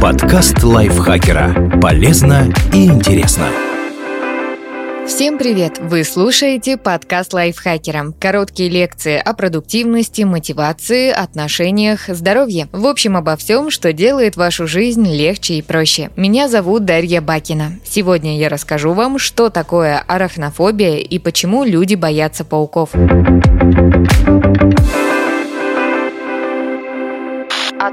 Подкаст лайфхакера. Полезно и интересно. Всем привет! Вы слушаете подкаст лайфхакера. Короткие лекции о продуктивности, мотивации, отношениях, здоровье. В общем, обо всем, что делает вашу жизнь легче и проще. Меня зовут Дарья Бакина. Сегодня я расскажу вам, что такое арахнофобия и почему люди боятся пауков.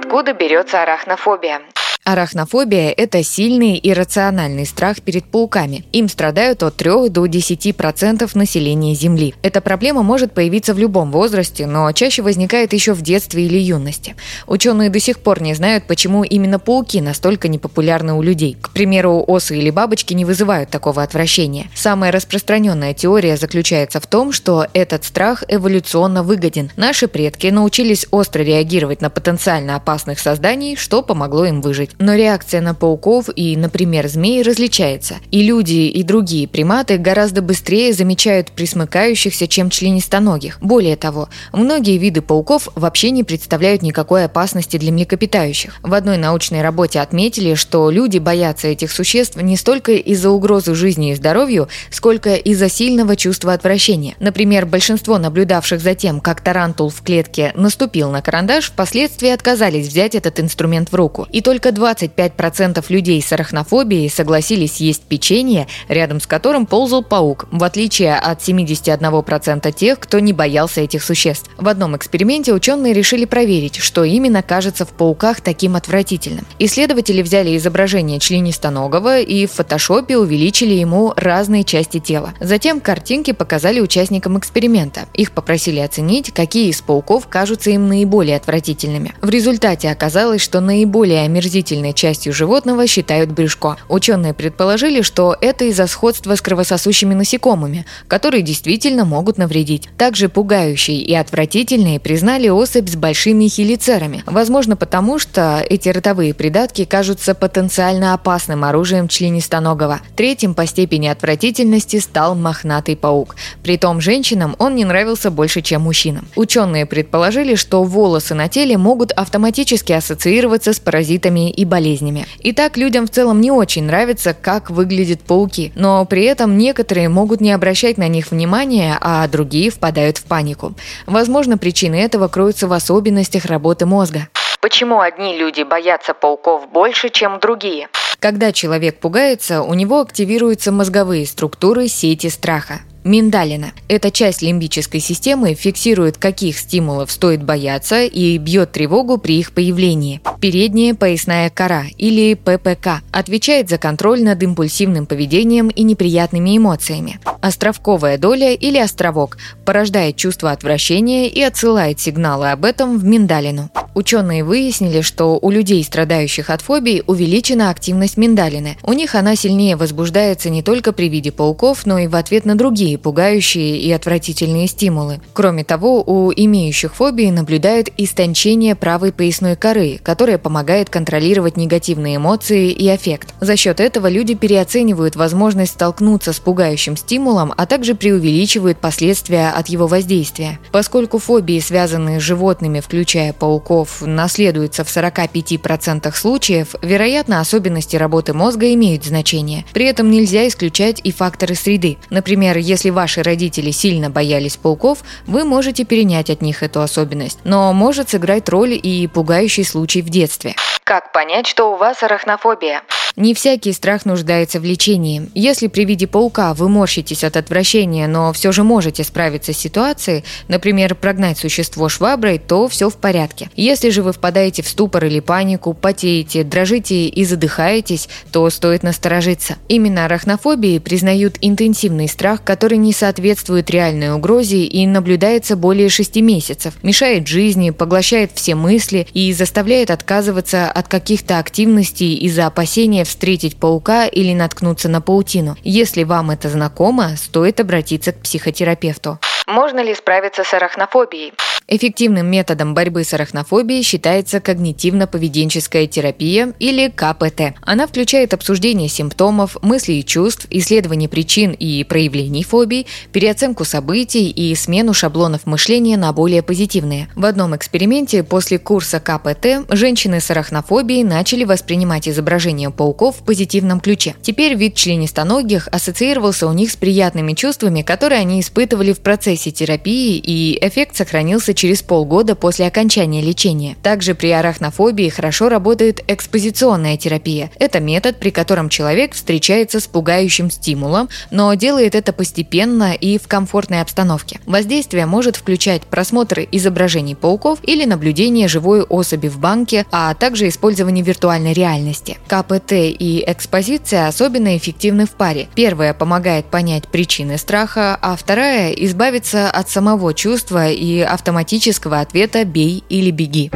Откуда берется арахнофобия? Арахнофобия – это сильный иррациональный страх перед пауками. Им страдают от 3 до 10% населения Земли. Эта проблема может появиться в любом возрасте, но чаще возникает еще в детстве или юности. Ученые до сих пор не знают, почему именно пауки настолько непопулярны у людей. К примеру, осы или бабочки не вызывают такого отвращения. Самая распространенная теория заключается в том, что этот страх эволюционно выгоден. Наши предки научились остро реагировать на потенциально опасных созданий, что помогло им выжить. Но реакция на пауков и, например, змей различается. И люди, и другие приматы гораздо быстрее замечают присмыкающихся, чем членистоногих. Более того, многие виды пауков вообще не представляют никакой опасности для млекопитающих. В одной научной работе отметили, что люди боятся этих существ не столько из-за угрозы жизни и здоровью, сколько из-за сильного чувства отвращения. Например, большинство наблюдавших за тем, как тарантул в клетке наступил на карандаш, впоследствии отказались взять этот инструмент в руку. И только два 25% людей с арахнофобией согласились есть печенье, рядом с которым ползал паук, в отличие от 71% тех, кто не боялся этих существ. В одном эксперименте ученые решили проверить, что именно кажется в пауках таким отвратительным. Исследователи взяли изображение членистоногого и в фотошопе увеличили ему разные части тела. Затем картинки показали участникам эксперимента. Их попросили оценить, какие из пауков кажутся им наиболее отвратительными. В результате оказалось, что наиболее омерзительными отвратительной частью животного считают брюшко. Ученые предположили, что это из-за сходства с кровососущими насекомыми, которые действительно могут навредить. Также пугающие и отвратительные признали особь с большими хелицерами. Возможно, потому что эти ротовые придатки кажутся потенциально опасным оружием членистоногого. Третьим по степени отвратительности стал мохнатый паук. Притом женщинам он не нравился больше, чем мужчинам. Ученые предположили, что волосы на теле могут автоматически ассоциироваться с паразитами и болезнями. Итак, людям в целом не очень нравится, как выглядят пауки, но при этом некоторые могут не обращать на них внимания, а другие впадают в панику. Возможно, причины этого кроются в особенностях работы мозга. Почему одни люди боятся пауков больше, чем другие? Когда человек пугается, у него активируются мозговые структуры сети страха. Миндалина. Эта часть лимбической системы фиксирует, каких стимулов стоит бояться и бьет тревогу при их появлении. Передняя поясная кора или ППК отвечает за контроль над импульсивным поведением и неприятными эмоциями. Островковая доля или островок порождает чувство отвращения и отсылает сигналы об этом в миндалину. Ученые выяснили, что у людей, страдающих от фобий, увеличена активность миндалины. У них она сильнее возбуждается не только при виде пауков, но и в ответ на другие пугающие и отвратительные стимулы. Кроме того, у имеющих фобии наблюдают истончение правой поясной коры, которая помогает контролировать негативные эмоции и аффект. За счет этого люди переоценивают возможность столкнуться с пугающим стимулом, а также преувеличивают последствия от его воздействия. Поскольку фобии, связанные с животными, включая пауков, мозгов наследуется в 45% случаев, вероятно, особенности работы мозга имеют значение. При этом нельзя исключать и факторы среды. Например, если ваши родители сильно боялись пауков, вы можете перенять от них эту особенность. Но может сыграть роль и пугающий случай в детстве. Как понять, что у вас арахнофобия? Не всякий страх нуждается в лечении. Если при виде паука вы морщитесь от отвращения, но все же можете справиться с ситуацией, например, прогнать существо шваброй, то все в порядке. Если же вы впадаете в ступор или панику, потеете, дрожите и задыхаетесь, то стоит насторожиться. Именно арахнофобии признают интенсивный страх, который не соответствует реальной угрозе и наблюдается более 6 месяцев, мешает жизни, поглощает все мысли и заставляет отказываться от каких-то активностей из-за опасения встретить паука или наткнуться на паутину. Если вам это знакомо, стоит обратиться к психотерапевту. Можно ли справиться с арахнофобией? Эффективным методом борьбы с арахнофобией считается когнитивно-поведенческая терапия или КПТ. Она включает обсуждение симптомов, мыслей и чувств, исследование причин и проявлений фобий, переоценку событий и смену шаблонов мышления на более позитивные. В одном эксперименте после курса КПТ женщины с арахнофобией начали воспринимать изображение пауков в позитивном ключе. Теперь вид членистоногих ассоциировался у них с приятными чувствами, которые они испытывали в процессе терапии, и эффект сохранился через полгода после окончания лечения. Также при арахнофобии хорошо работает экспозиционная терапия. Это метод, при котором человек встречается с пугающим стимулом, но делает это постепенно и в комфортной обстановке. Воздействие может включать просмотр изображений пауков или наблюдение живой особи в банке, а также использование виртуальной реальности. КПТ и экспозиция особенно эффективны в паре. Первая помогает понять причины страха, а вторая – избавиться от самого чувства и автоматически автоматического ответа «бей или беги».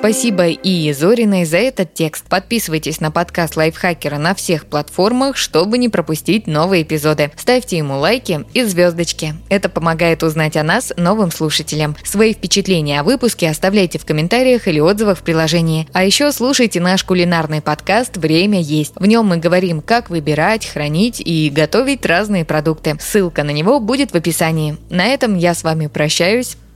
Спасибо и Зориной за этот текст. Подписывайтесь на подкаст Лайфхакера на всех платформах, чтобы не пропустить новые эпизоды. Ставьте ему лайки и звездочки. Это помогает узнать о нас новым слушателям. Свои впечатления о выпуске оставляйте в комментариях или отзывах в приложении. А еще слушайте наш кулинарный подкаст «Время есть». В нем мы говорим, как выбирать, хранить и готовить разные продукты. Ссылка на него будет в описании. На этом я с вами прощаюсь.